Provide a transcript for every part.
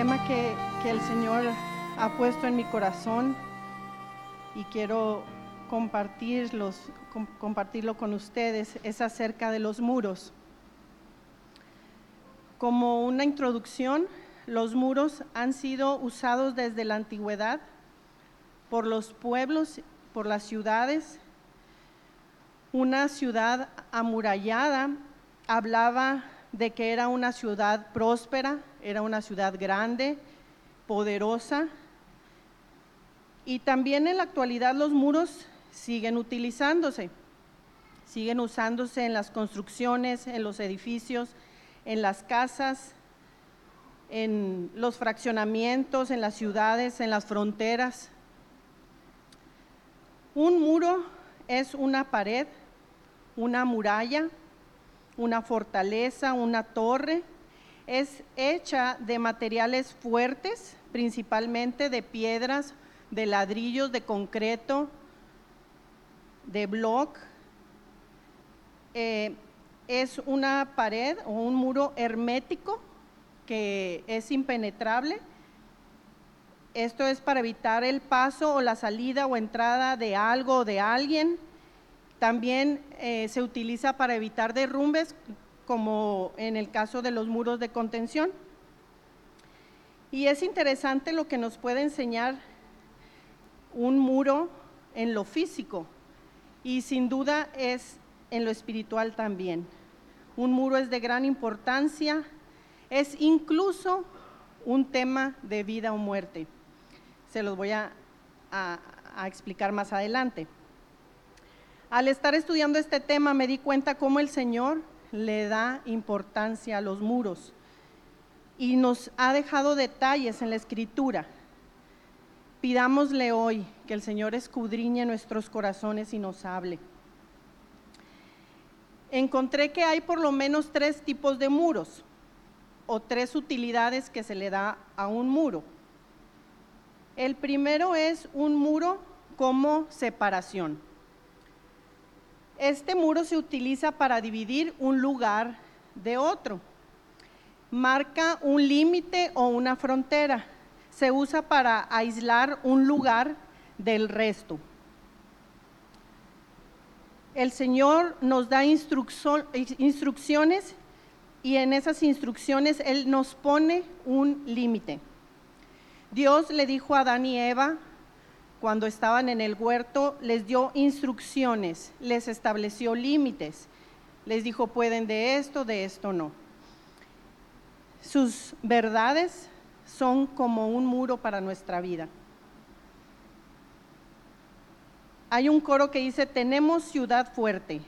tema que, el Señor ha puesto en mi corazón y quiero compartirlo con ustedes es acerca de los muros. Como una introducción, los muros han sido usados desde la antigüedad por los pueblos, por las ciudades. Una ciudad amurallada hablaba de que era una ciudad próspera, era una ciudad grande, poderosa. Y también en la actualidad los muros siguen utilizándose, siguen usándose en las construcciones, en los edificios, en las casas, en los fraccionamientos, en las ciudades, en las fronteras. Un muro es una pared, una muralla, una fortaleza, una torre. Es hecha de materiales fuertes, principalmente de piedras, de ladrillos, de concreto, de bloc. Eh, es una pared o un muro hermético que es impenetrable. Esto es para evitar el paso o la salida o entrada de algo o de alguien. También eh, se utiliza para evitar derrumbes, como en el caso de los muros de contención. Y es interesante lo que nos puede enseñar un muro en lo físico y sin duda es en lo espiritual también. Un muro es de gran importancia, es incluso un tema de vida o muerte. Se los voy a, explicar más adelante. Al estar estudiando este tema me di cuenta cómo el Señor le da importancia a los muros y nos ha dejado detalles en la escritura. Pidámosle hoy que el Señor escudriñe nuestros corazones y nos hable. Encontré que hay por lo menos tres tipos de muros o tres utilidades que se le da a un muro. El primero es un muro como separación. Este muro se utiliza para dividir un lugar de otro. Marca un límite o una frontera. Se usa para aislar un lugar del resto. El Señor nos da instrucciones y en esas instrucciones Él nos pone un límite. Dios le dijo a Adán y Eva, cuando estaban en el huerto, les dio instrucciones, les estableció límites, les dijo, pueden de esto, de esto no. Sus verdades son como un muro para nuestra vida. Hay un coro que dice, tenemos ciudad fuerte,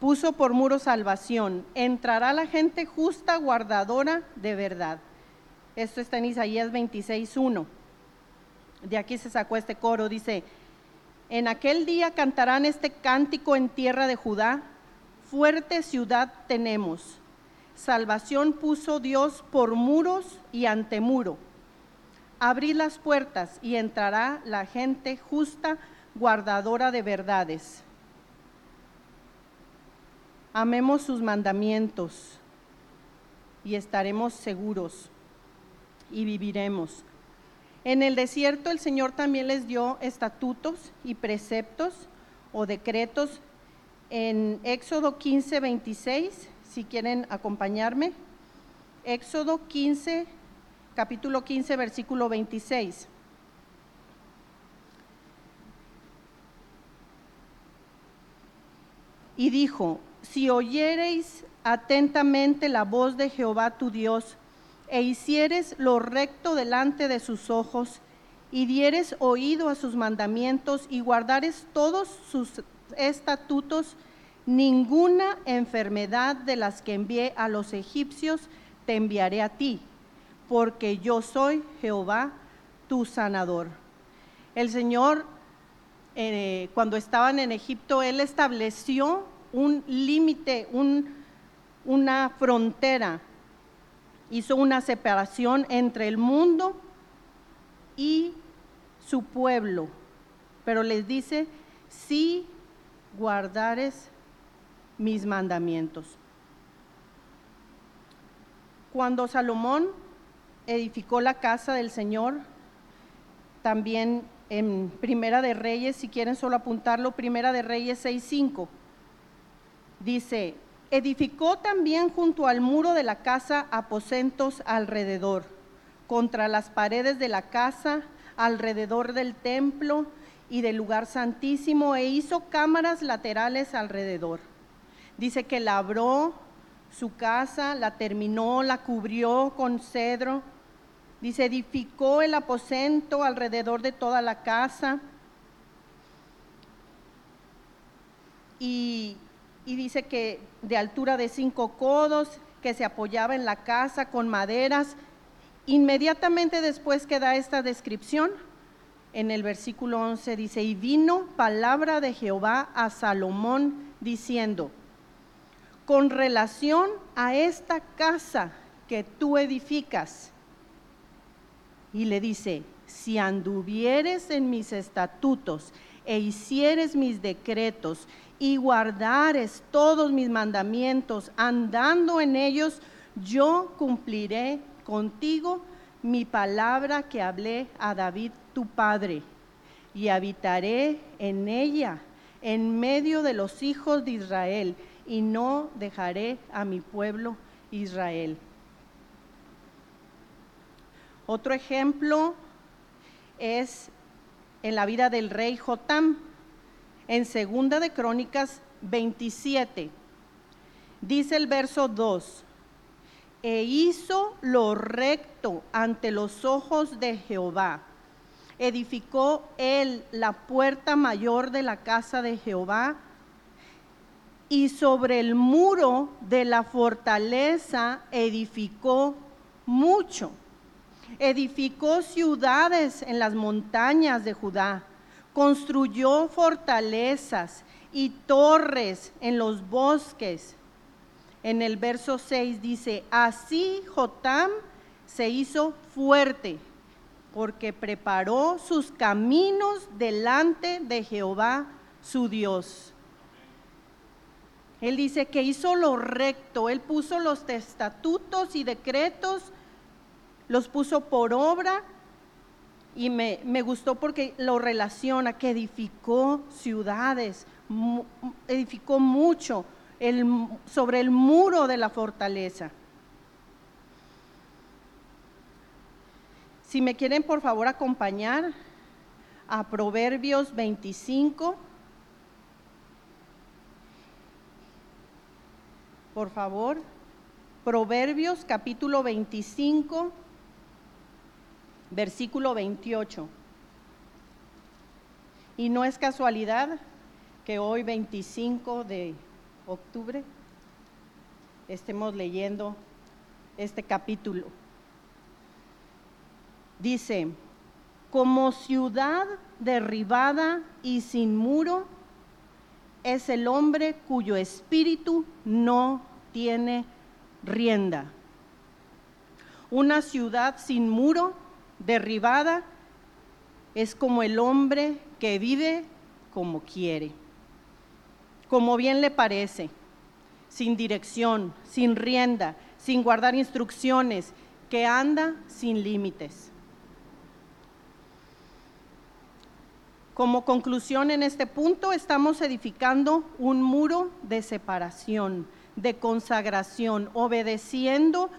puso por muro salvación, entrará la gente justa, guardadora de verdad. Esto está en Isaías 26.1. De aquí se sacó este coro, dice, en aquel día cantarán este cántico en tierra de Judá, fuerte ciudad tenemos, salvación puso Dios por muros y antemuro. Abrid las puertas y entrará la gente justa, guardadora de verdades. Amemos sus mandamientos y estaremos seguros y viviremos. En el desierto el Señor también les dio estatutos y preceptos o decretos en Éxodo 15, 26, si quieren acompañarme. Éxodo 15, capítulo 15, versículo 26. Y dijo, si oyereis atentamente la voz de Jehová tu Dios, e hicieres lo recto delante de sus ojos, y dieres oído a sus mandamientos, y guardares todos sus estatutos, ninguna enfermedad de las que envié a los egipcios te enviaré a ti, porque yo soy Jehová tu sanador. El Señor, eh, cuando estaban en Egipto, Él estableció un límite, un, una frontera, hizo una separación entre el mundo y su pueblo, pero les dice, si guardares mis mandamientos. Cuando Salomón edificó la casa del Señor. También en Primera de Reyes, si quieren solo apuntarlo, Primera de Reyes 6.5. Dice, edificó también junto al muro de la casa aposentos alrededor, contra las paredes de la casa, alrededor del templo y del lugar santísimo, e hizo cámaras laterales alrededor. Dice que labró su casa, la terminó, la cubrió con cedro. Dice, edificó el aposento alrededor de toda la casa. Y, y dice que de altura de cinco codos, que se apoyaba en la casa con maderas. Inmediatamente después que da esta descripción, en el versículo 11 dice, y vino palabra de Jehová a Salomón diciendo, con relación a esta casa que tú edificas. Y le dice, si anduvieres en mis estatutos e hicieres mis decretos y guardares todos mis mandamientos, andando en ellos, yo cumpliré contigo mi palabra que hablé a David tu padre, y habitaré en ella, en medio de los hijos de Israel y no dejaré a mi pueblo Israel. Otro ejemplo es en la vida del rey Jotam, en Segunda de Crónicas 27. Dice el verso 2, e hizo lo recto ante los ojos de Jehová. Edificó él la puerta mayor de la casa de Jehová y sobre el muro de la fortaleza edificó mucho. Edificó ciudades en las montañas de Judá, construyó fortalezas y torres en los bosques. En el verso 6 dice, así Jotam se hizo fuerte porque preparó sus caminos delante de Jehová su Dios. Él dice que hizo lo recto, él puso los estatutos y decretos, los puso por obra y me, gustó porque lo relaciona, que edificó ciudades, edificó mucho sobre el muro de la fortaleza. Si me quieren por favor acompañar a Proverbios 25. por favor. Proverbios capítulo 25, versículo 28. Y no es casualidad que hoy 25 de octubre estemos leyendo este capítulo. Dice, como ciudad derribada y sin muro, es el hombre cuyo espíritu no tiene rienda. Una ciudad sin muro, derribada, es como el hombre que vive como quiere, como bien le parece, sin dirección, sin rienda, sin guardar instrucciones, que anda sin límites. Como conclusión en este punto, estamos edificando un muro de separación, de consagración, obedeciendo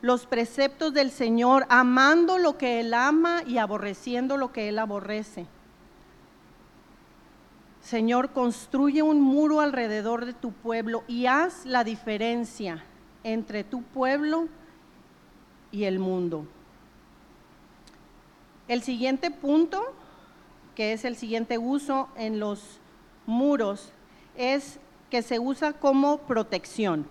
los preceptos del Señor, amando lo que Él ama y aborreciendo lo que Él aborrece. Señor, construye un muro alrededor de tu pueblo y haz la diferencia entre tu pueblo y el mundo. El siguiente punto que es el siguiente uso en los muros, es que se usa como protección.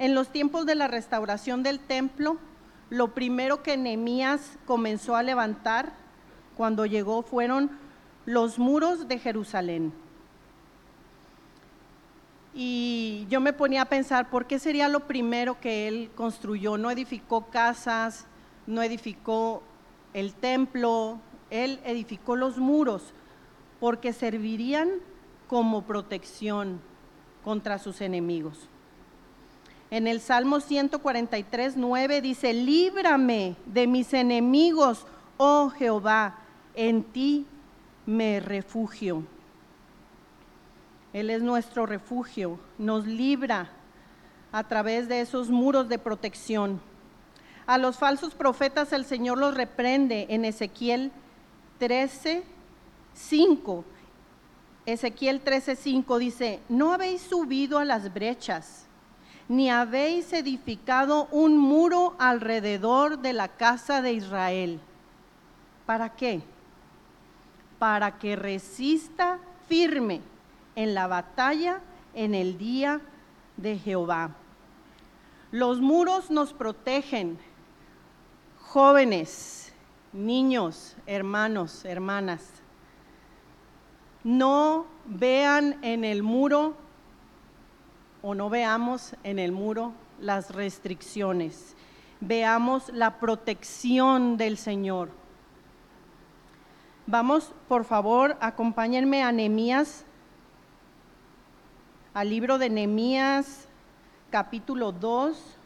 En los tiempos de la restauración del templo, lo primero que Nehemías comenzó a levantar cuando llegó fueron los muros de Jerusalén. Y yo me ponía a pensar, ¿por qué sería lo primero que él construyó? No edificó casas, no edificó el templo, él edificó los muros porque servirían como protección contra sus enemigos. En el Salmo 143, 9 dice, líbrame de mis enemigos, oh Jehová, en ti me refugio. Él es nuestro refugio, nos libra a través de esos muros de protección. A los falsos profetas el Señor los reprende en Ezequiel 13, 5. Ezequiel 13, 5 dice, no habéis subido a las brechas ni habéis edificado un muro alrededor de la casa de Israel. ¿Para qué? Para que resista firme en la batalla en el día de Jehová. Los muros nos protegen, jóvenes, niños, hermanos, hermanas. No vean en el muro o no veamos en el muro las restricciones, veamos la protección del Señor. Vamos, por favor, acompáñenme a Nehemías, al libro de Nehemías, capítulo 2,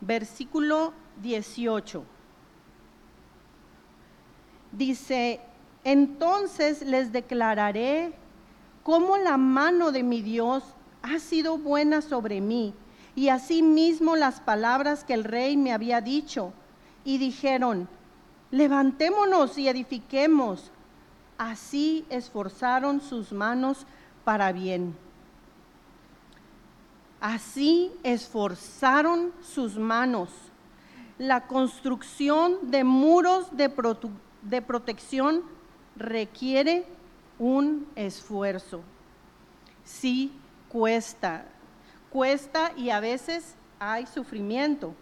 versículo 18. Dice, entonces les declararé cómo la mano de mi Dios ha sido buena sobre mí, y asimismo las palabras que el rey me había dicho. Y dijeron, levantémonos y edifiquemos. Así esforzaron sus manos para bien. Así esforzaron sus manos. La construcción de muros de, de protección requiere un esfuerzo. Sí cuesta, cuesta y a veces hay sufrimiento,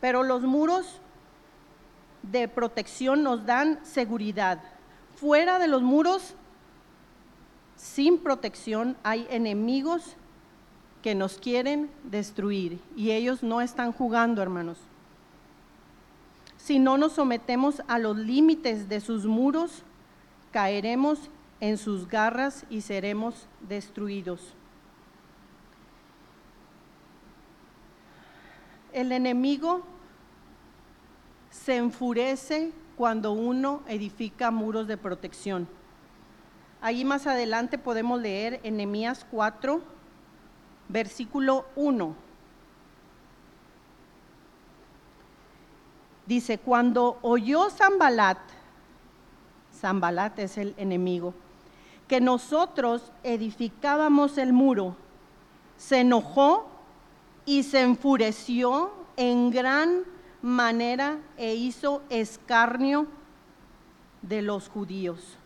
pero los muros de protección nos dan seguridad. Fuera de los muros, sin protección, hay enemigos que nos quieren destruir y ellos no están jugando, hermanos. Si no nos sometemos a los límites de sus muros, caeremos en sus garras y seremos destruidos. El enemigo se enfurece cuando uno edifica muros de protección. Ahí más adelante podemos leer en Nehemías 4, versículo 1. Dice, cuando oyó Zambalat, Zambalat es el enemigo, que nosotros edificábamos el muro, se enojó y se enfureció en gran manera e hizo escarnio de los judíos.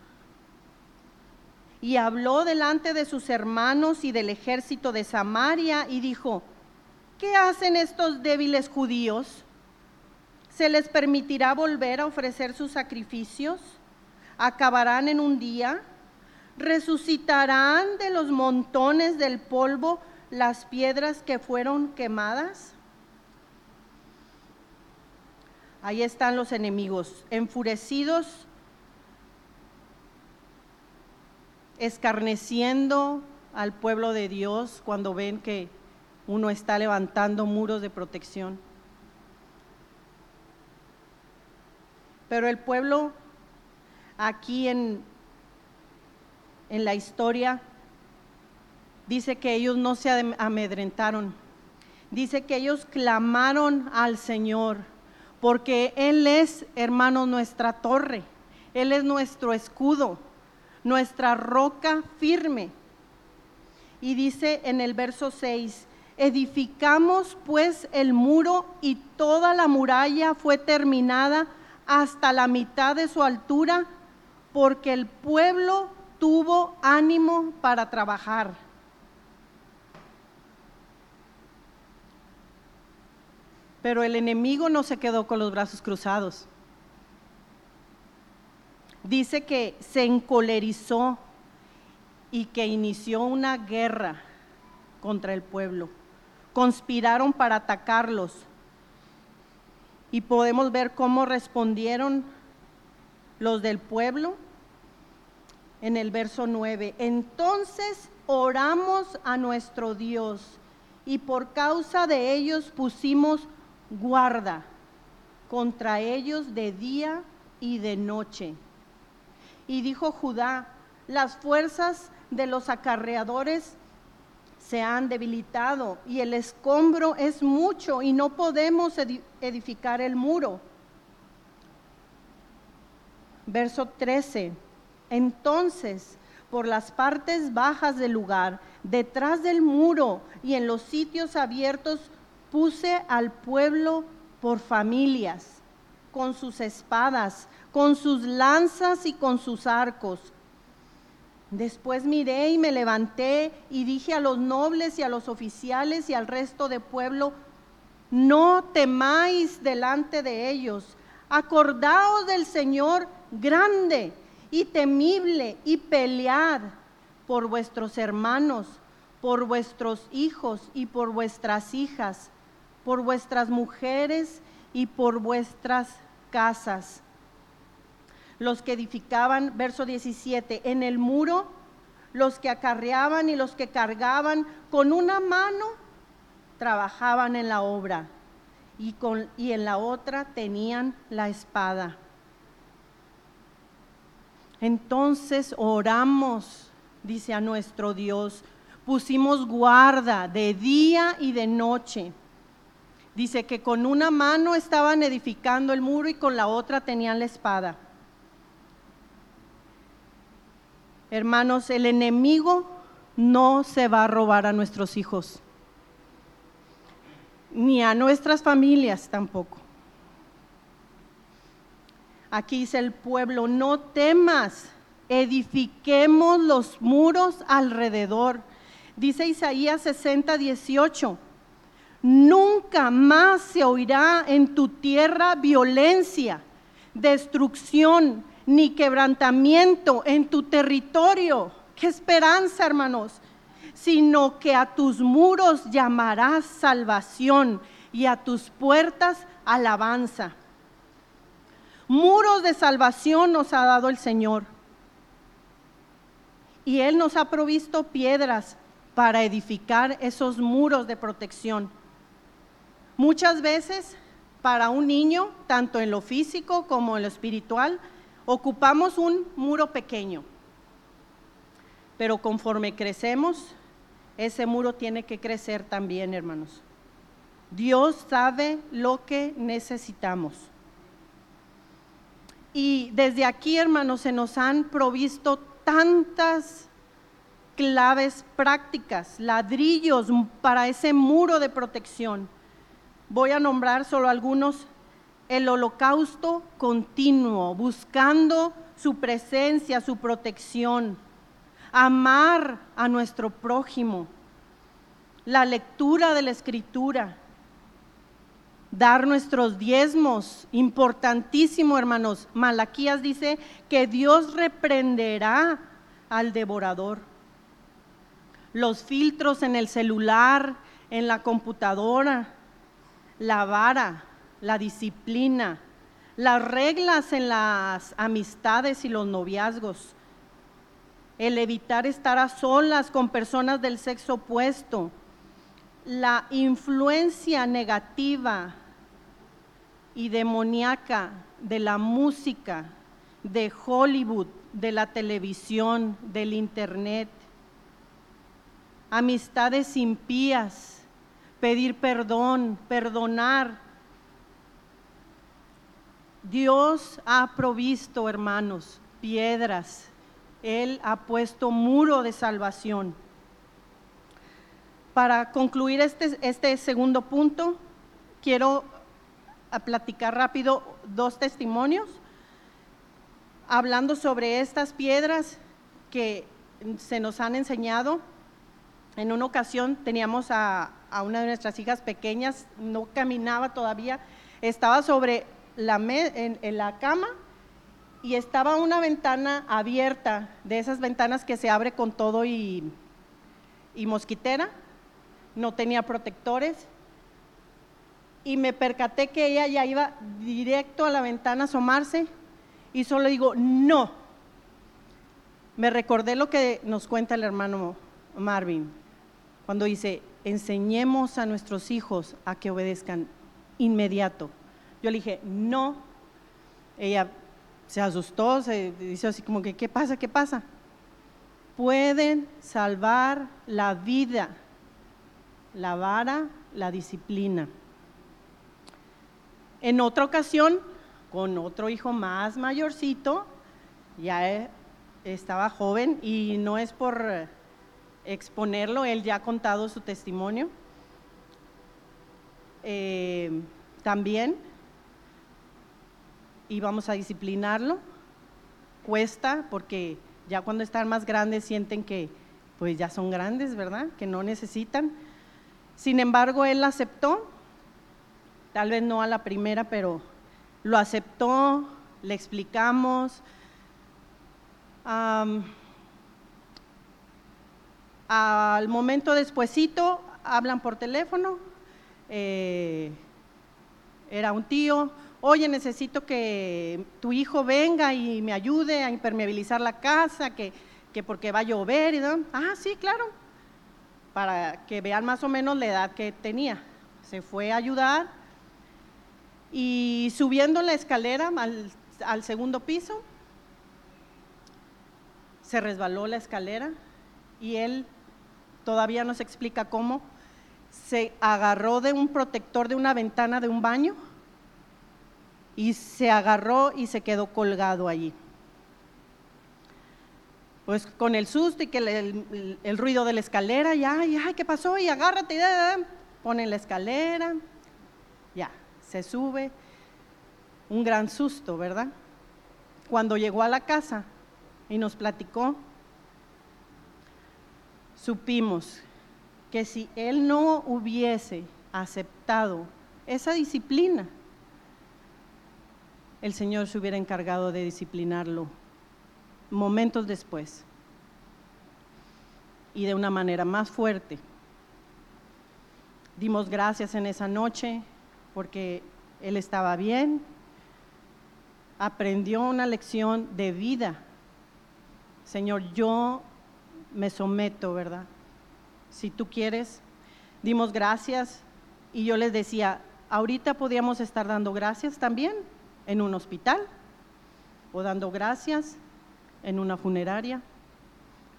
Y habló delante de sus hermanos y del ejército de Samaria y dijo, ¿qué hacen estos débiles judíos? ¿Se les permitirá volver a ofrecer sus sacrificios? Acabarán en un día, resucitarán de los montones del polvo las piedras que fueron quemadas. Ahí están los enemigos, enfurecidos, escarneciendo al pueblo de Dios cuando ven que uno está levantando muros de protección. Pero el pueblo aquí en, en la historia, dice que ellos no se amedrentaron. Dice que ellos clamaron al Señor, porque Él es, hermano, nuestra torre, Él es nuestro escudo, nuestra roca firme. Y dice en el verso 6, edificamos pues el muro y toda la muralla fue terminada hasta la mitad de su altura porque el pueblo tuvo ánimo para trabajar. Pero el enemigo no se quedó con los brazos cruzados. Dice que se encolerizó y que inició una guerra contra el pueblo. Conspiraron para atacarlos. Y podemos ver cómo respondieron los del pueblo en el verso 9. Entonces oramos a nuestro Dios y por causa de ellos pusimos guarda contra ellos de día y de noche. Y dijo Judá, las fuerzas de los acarreadores se han debilitado y el escombro es mucho y no podemos edificar el muro. Verso 13. Entonces, por las partes bajas del lugar, detrás del muro y en los sitios abiertos, puse al pueblo por familias, con sus espadas, con sus lanzas y con sus arcos. Después miré y me levanté y dije a los nobles y a los oficiales y al resto del pueblo, no temáis delante de ellos, acordaos del Señor grande y temible y pelead por vuestros hermanos, por vuestros hijos y por vuestras hijas, por vuestras mujeres y por vuestras casas. Los que edificaban, verso 17, en el muro, los que acarreaban y los que cargaban, con una mano trabajaban en la obra y, con, y en la otra tenían la espada. Entonces oramos, dice a nuestro Dios, pusimos guarda de día y de noche. Dice que con una mano estaban edificando el muro y con la otra tenían la espada. Hermanos, el enemigo no se va a robar a nuestros hijos, ni a nuestras familias tampoco. Aquí dice el pueblo, no temas, edifiquemos los muros alrededor. Dice Isaías 60, 18, nunca más se oirá en tu tierra violencia, destrucción, ni quebrantamiento en tu territorio. Qué esperanza, hermanos. Sino que a tus muros llamarás salvación y a tus puertas alabanza. Muros de salvación nos ha dado el Señor. Y Él nos ha provisto piedras para edificar esos muros de protección. Muchas veces para un niño, tanto en lo físico como en lo espiritual, ocupamos un muro pequeño. Pero conforme crecemos, ese muro tiene que crecer también, hermanos. Dios sabe lo que necesitamos. Y desde aquí, hermanos, se nos han provisto tantas claves prácticas, ladrillos para ese muro de protección. Voy a nombrar solo algunos. El holocausto continuo, buscando su presencia, su protección. Amar a nuestro prójimo. La lectura de la escritura dar nuestros diezmos, importantísimo hermanos. Malaquías dice que Dios reprenderá al devorador. Los filtros en el celular, en la computadora, la vara, la disciplina, las reglas en las amistades y los noviazgos, el evitar estar a solas con personas del sexo opuesto, la influencia negativa y demoníaca de la música, de Hollywood, de la televisión, del internet. Amistades impías, pedir perdón, perdonar. Dios ha provisto, hermanos, piedras. Él ha puesto muro de salvación. Para concluir este, este segundo punto, quiero a platicar rápido dos testimonios hablando sobre estas piedras que se nos han enseñado. En una ocasión teníamos a, una de nuestras hijas pequeñas, no caminaba todavía, estaba sobre la en, la cama y estaba una ventana abierta, de esas ventanas que se abre con todo y, y mosquitera, no tenía protectores y me percaté que ella ya iba directo a la ventana a asomarse y solo digo, no. Me recordé lo que nos cuenta el hermano Marvin, cuando dice, enseñemos a nuestros hijos a que obedezcan inmediato. Yo le dije, no. Ella se asustó, se dice así como que, ¿qué pasa? ¿Qué pasa? Pueden salvar la vida, la vara, la disciplina. En otra ocasión, con otro hijo más mayorcito, ya e, estaba joven y no es por exponerlo, él ya ha contado su testimonio. Eh, también íbamos a disciplinarlo, cuesta porque ya cuando están más grandes sienten que pues ya son grandes, ¿verdad? Que no necesitan. Sin embargo, él aceptó, tal vez no a la primera, pero lo aceptó, le explicamos. al momento despuesito hablan por teléfono, eh, era un tío, oye, necesito que tu hijo venga y me ayude a impermeabilizar la casa, que, que porque va a llover. Y, ah, sí, claro, para que vean más o menos la edad que tenía. Se fue a ayudar y subiendo la escalera al, segundo piso, se resbaló la escalera y él todavía no se explica cómo, se agarró de un protector de una ventana de un baño y se agarró y se quedó colgado allí. Pues con el susto y que el, ruido de la escalera, ya, ya, ¿qué pasó? Y agárrate, ya, pone la escalera, se sube, un gran susto, ¿verdad? Cuando llegó a la casa y nos platicó, supimos que si él no hubiese aceptado esa disciplina, el Señor se hubiera encargado de disciplinarlo momentos después y de una manera más fuerte. Dimos gracias en esa noche porque él estaba bien, aprendió una lección de vida. Señor, yo me someto, ¿verdad? Si tú quieres, dimos gracias y yo les decía, ahorita podíamos estar dando gracias también en un hospital o dando gracias en una funeraria,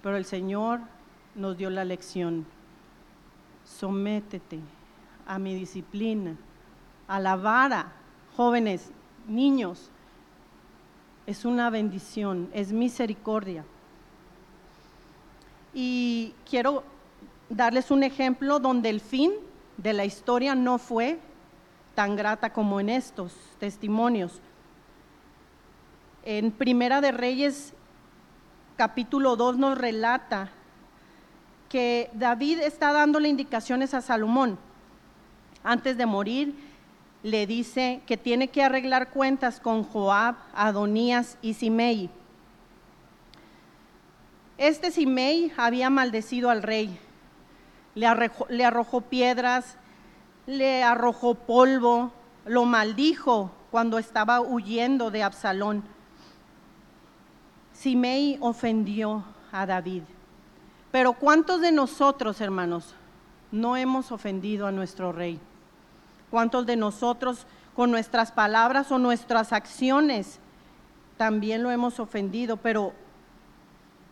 pero el Señor nos dio la lección, sométete a mi disciplina a jóvenes, niños, es una bendición, es misericordia. Y quiero darles un ejemplo donde el fin de la historia no fue tan grata como en estos testimonios. En Primera de Reyes, capítulo 2, nos relata que David está dándole indicaciones a Salomón antes de morir le dice que tiene que arreglar cuentas con Joab, Adonías y Simei. Este Simei había maldecido al rey, le arrojó, le arrojó piedras, le arrojó polvo, lo maldijo cuando estaba huyendo de Absalón. Simei ofendió a David. Pero ¿cuántos de nosotros, hermanos, no hemos ofendido a nuestro rey? ¿Cuántos de nosotros con nuestras palabras o nuestras acciones también lo hemos ofendido? Pero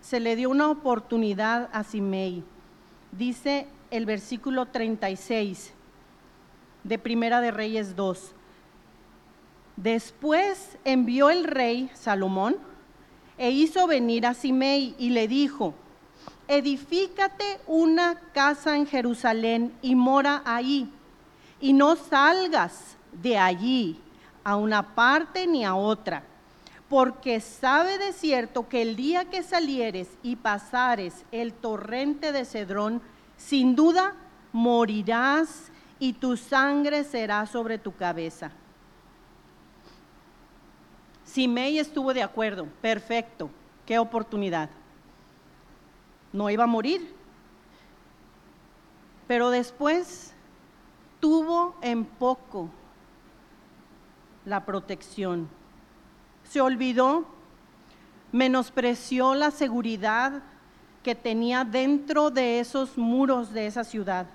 se le dio una oportunidad a Simei. Dice el versículo 36 de Primera de Reyes 2. Después envió el rey Salomón e hizo venir a Simei y le dijo, edifícate una casa en Jerusalén y mora ahí y no salgas de allí a una parte ni a otra, porque sabe de cierto que el día que salieres y pasares el torrente de Cedrón, sin duda morirás y tu sangre será sobre tu cabeza. Simei estuvo de acuerdo, perfecto, qué oportunidad. No iba a morir. Pero después tuvo en poco la protección. Se olvidó, menospreció la seguridad que tenía dentro de esos muros de esa ciudad.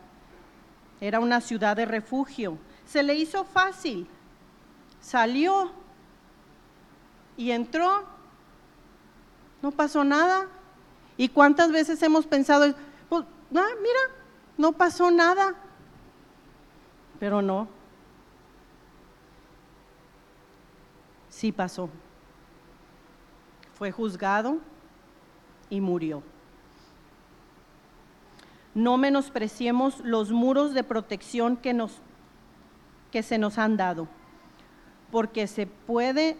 Era una ciudad de refugio. Se le hizo fácil. Salió y entró. No pasó nada. ¿Y cuántas veces hemos pensado, pues, ah, mira, no pasó nada? Pero no. Sí pasó. Fue juzgado y murió. No menospreciemos los muros de protección que, nos, que se nos han dado, porque se puede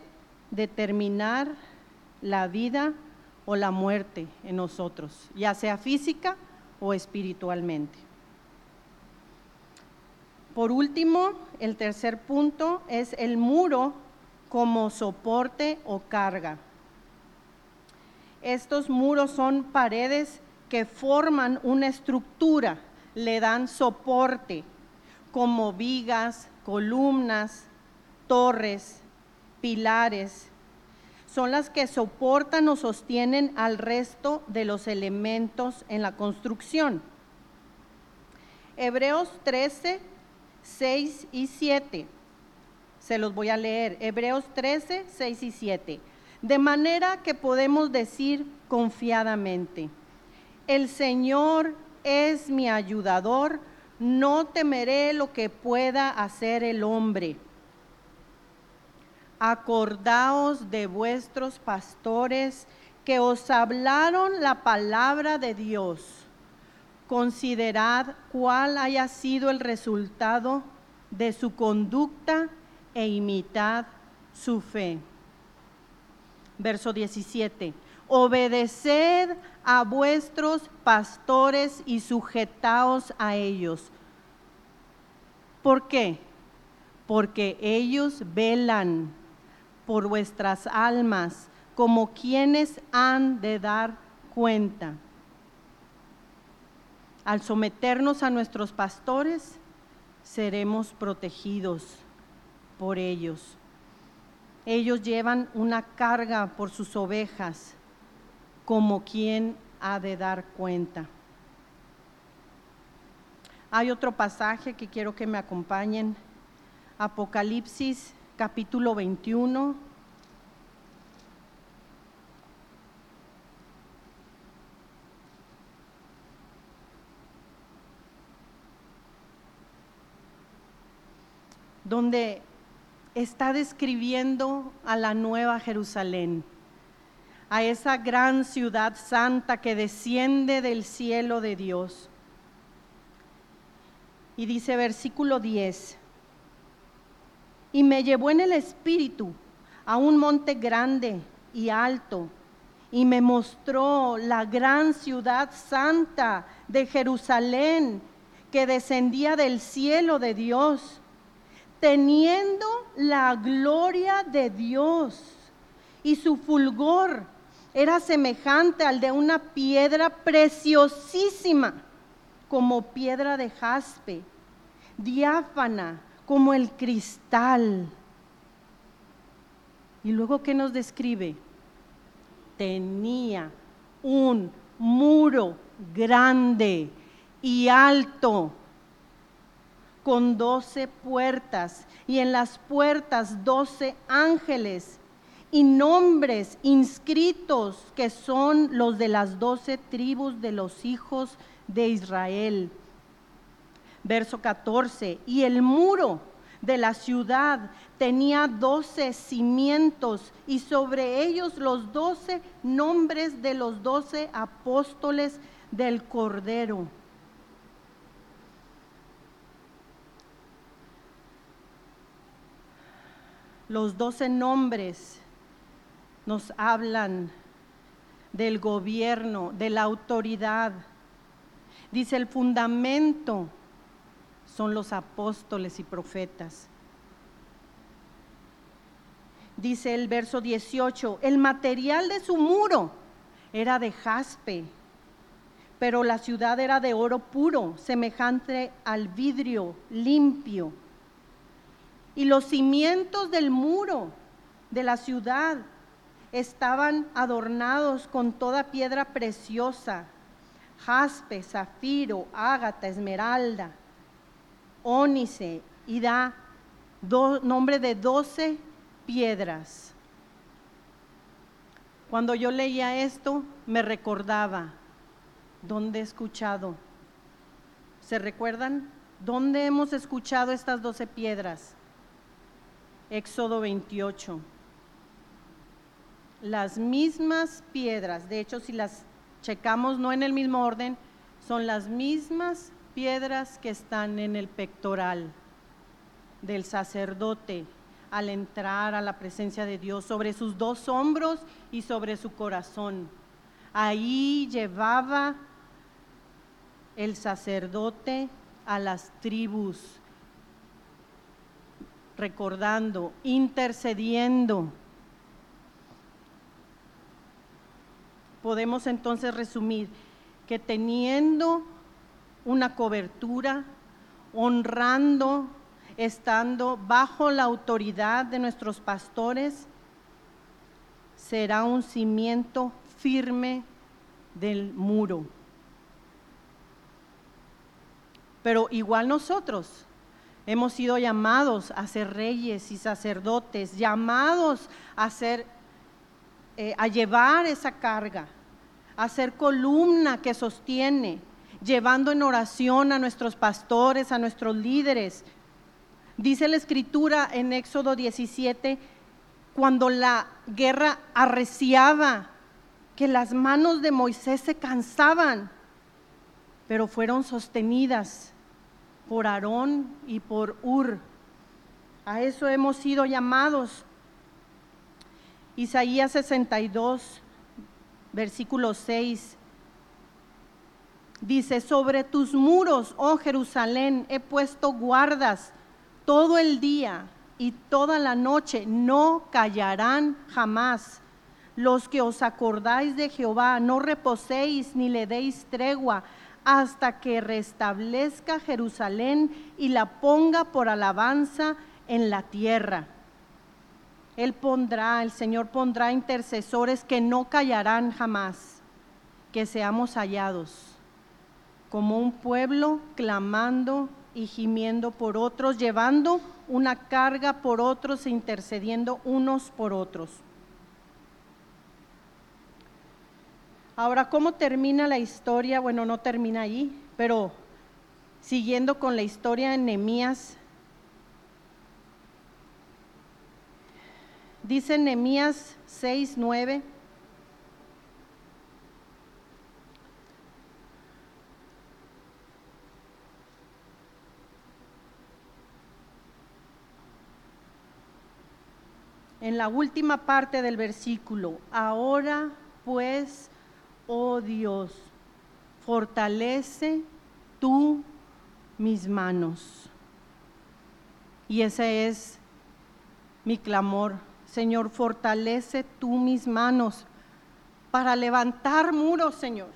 determinar la vida o la muerte en nosotros, ya sea física o espiritualmente. Por último, el tercer punto es el muro como soporte o carga. Estos muros son paredes que forman una estructura, le dan soporte, como vigas, columnas, torres, pilares. Son las que soportan o sostienen al resto de los elementos en la construcción. Hebreos 13, 6 y 7. Se los voy a leer. Hebreos 13, 6 y 7. De manera que podemos decir confiadamente, el Señor es mi ayudador, no temeré lo que pueda hacer el hombre. Acordaos de vuestros pastores que os hablaron la palabra de Dios. Considerad cuál haya sido el resultado de su conducta e imitad su fe. Verso 17 obedeced a vuestros pastores y sujetaos a ellos. ¿Por qué? Porque ellos velan por vuestras almas como quienes han de dar cuenta. Al someternos a nuestros pastores, seremos protegidos por ellos. Ellos llevan una carga por sus ovejas como quien ha de dar cuenta. Hay otro pasaje que quiero que me acompañen. Apocalipsis capítulo 21. Donde está describiendo a la nueva Jerusalén a esa gran ciudad santa que desciende del cielo de Dios. Y dice versículo 10, y me llevó en el espíritu a un monte grande y alto, y me mostró la gran ciudad santa de Jerusalén que descendía del cielo de Dios, teniendo la gloria de Dios y su fulgor era semejante al de una piedra preciosísima, como piedra de jaspe, diáfana como el cristal. Y luego, ¿qué nos describe? Tenía un muro grande y alto, con doce puertas, y en las puertas doce ángeles y nombres inscritos que son los de las doce tribus de los hijos de Israel. Verso 14, y el muro de la ciudad tenía doce cimientos y sobre ellos los doce nombres de los doce apóstoles del Cordero. Los doce nombres nos hablan del gobierno, de la autoridad. Dice el fundamento son los apóstoles y profetas. Dice el verso 18, el material de su muro era de jaspe, pero la ciudad era de oro puro, semejante al vidrio limpio. Y los cimientos del muro de la ciudad estaban adornados con toda piedra preciosa, jaspe, zafiro, ágata, esmeralda, ónice y da nombre de doce piedras. Cuando yo leía esto, me recordaba, ¿dónde he escuchado? ¿Se recuerdan? ¿Dónde hemos escuchado estas doce piedras? Éxodo 28. Las mismas piedras, de hecho si las checamos no en el mismo orden, son las mismas piedras que están en el pectoral del sacerdote al entrar a la presencia de Dios, sobre sus dos hombros y sobre su corazón. Ahí llevaba el sacerdote a las tribus, recordando, intercediendo. Podemos entonces resumir que teniendo una cobertura, honrando estando bajo la autoridad de nuestros pastores, será un cimiento firme del muro. Pero igual nosotros hemos sido llamados a ser reyes y sacerdotes, llamados a ser, eh, a llevar esa carga, a ser columna que sostiene, llevando en oración a nuestros pastores, a nuestros líderes, Dice la escritura en Éxodo 17, cuando la guerra arreciaba, que las manos de Moisés se cansaban, pero fueron sostenidas por Aarón y por Ur. A eso hemos sido llamados. Isaías 62, versículo 6. Dice, sobre tus muros, oh Jerusalén, he puesto guardas todo el día y toda la noche, no callarán jamás. Los que os acordáis de Jehová, no reposéis ni le deis tregua hasta que restablezca Jerusalén y la ponga por alabanza en la tierra. Él pondrá, el Señor pondrá intercesores que no callarán jamás, que seamos hallados como un pueblo clamando y gimiendo por otros, llevando una carga por otros e intercediendo unos por otros. Ahora, ¿cómo termina la historia? Bueno, no termina ahí, pero siguiendo con la historia de Nehemías, dice Nehemías 6, 9. en la última parte del versículo, ahora pues, oh Dios, fortalece tú mis manos. Y ese es mi clamor. Señor, fortalece tú mis manos para levantar muros, Señor,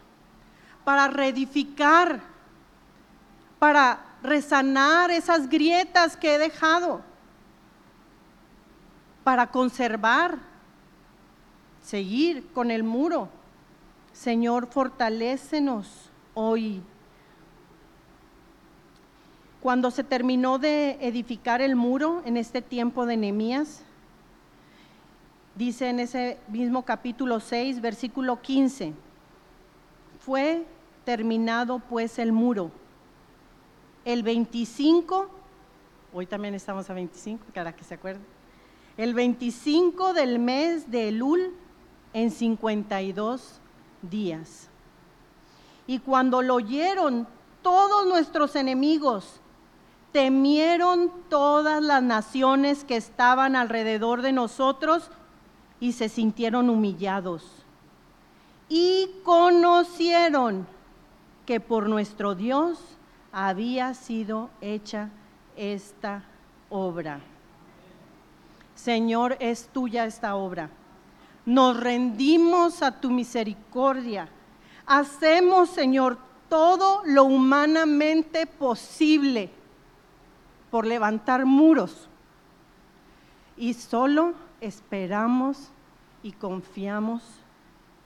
para reedificar, para resanar esas grietas que he dejado para conservar, seguir con el muro. Señor, fortalécenos hoy. Cuando se terminó de edificar el muro en este tiempo de Nehemías, dice en ese mismo capítulo 6, versículo 15, fue terminado pues el muro. El 25, hoy también estamos a 25, para que se acuerden el 25 del mes de Elul en 52 días. Y cuando lo oyeron todos nuestros enemigos, temieron todas las naciones que estaban alrededor de nosotros y se sintieron humillados. Y conocieron que por nuestro Dios había sido hecha esta obra. Señor, es tuya esta obra. Nos rendimos a tu misericordia. Hacemos, Señor, todo lo humanamente posible por levantar muros. Y solo esperamos y confiamos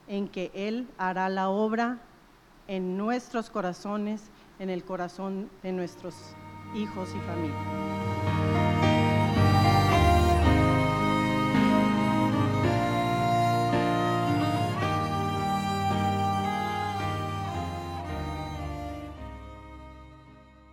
en que Él hará la obra en nuestros corazones, en el corazón de nuestros hijos y familia.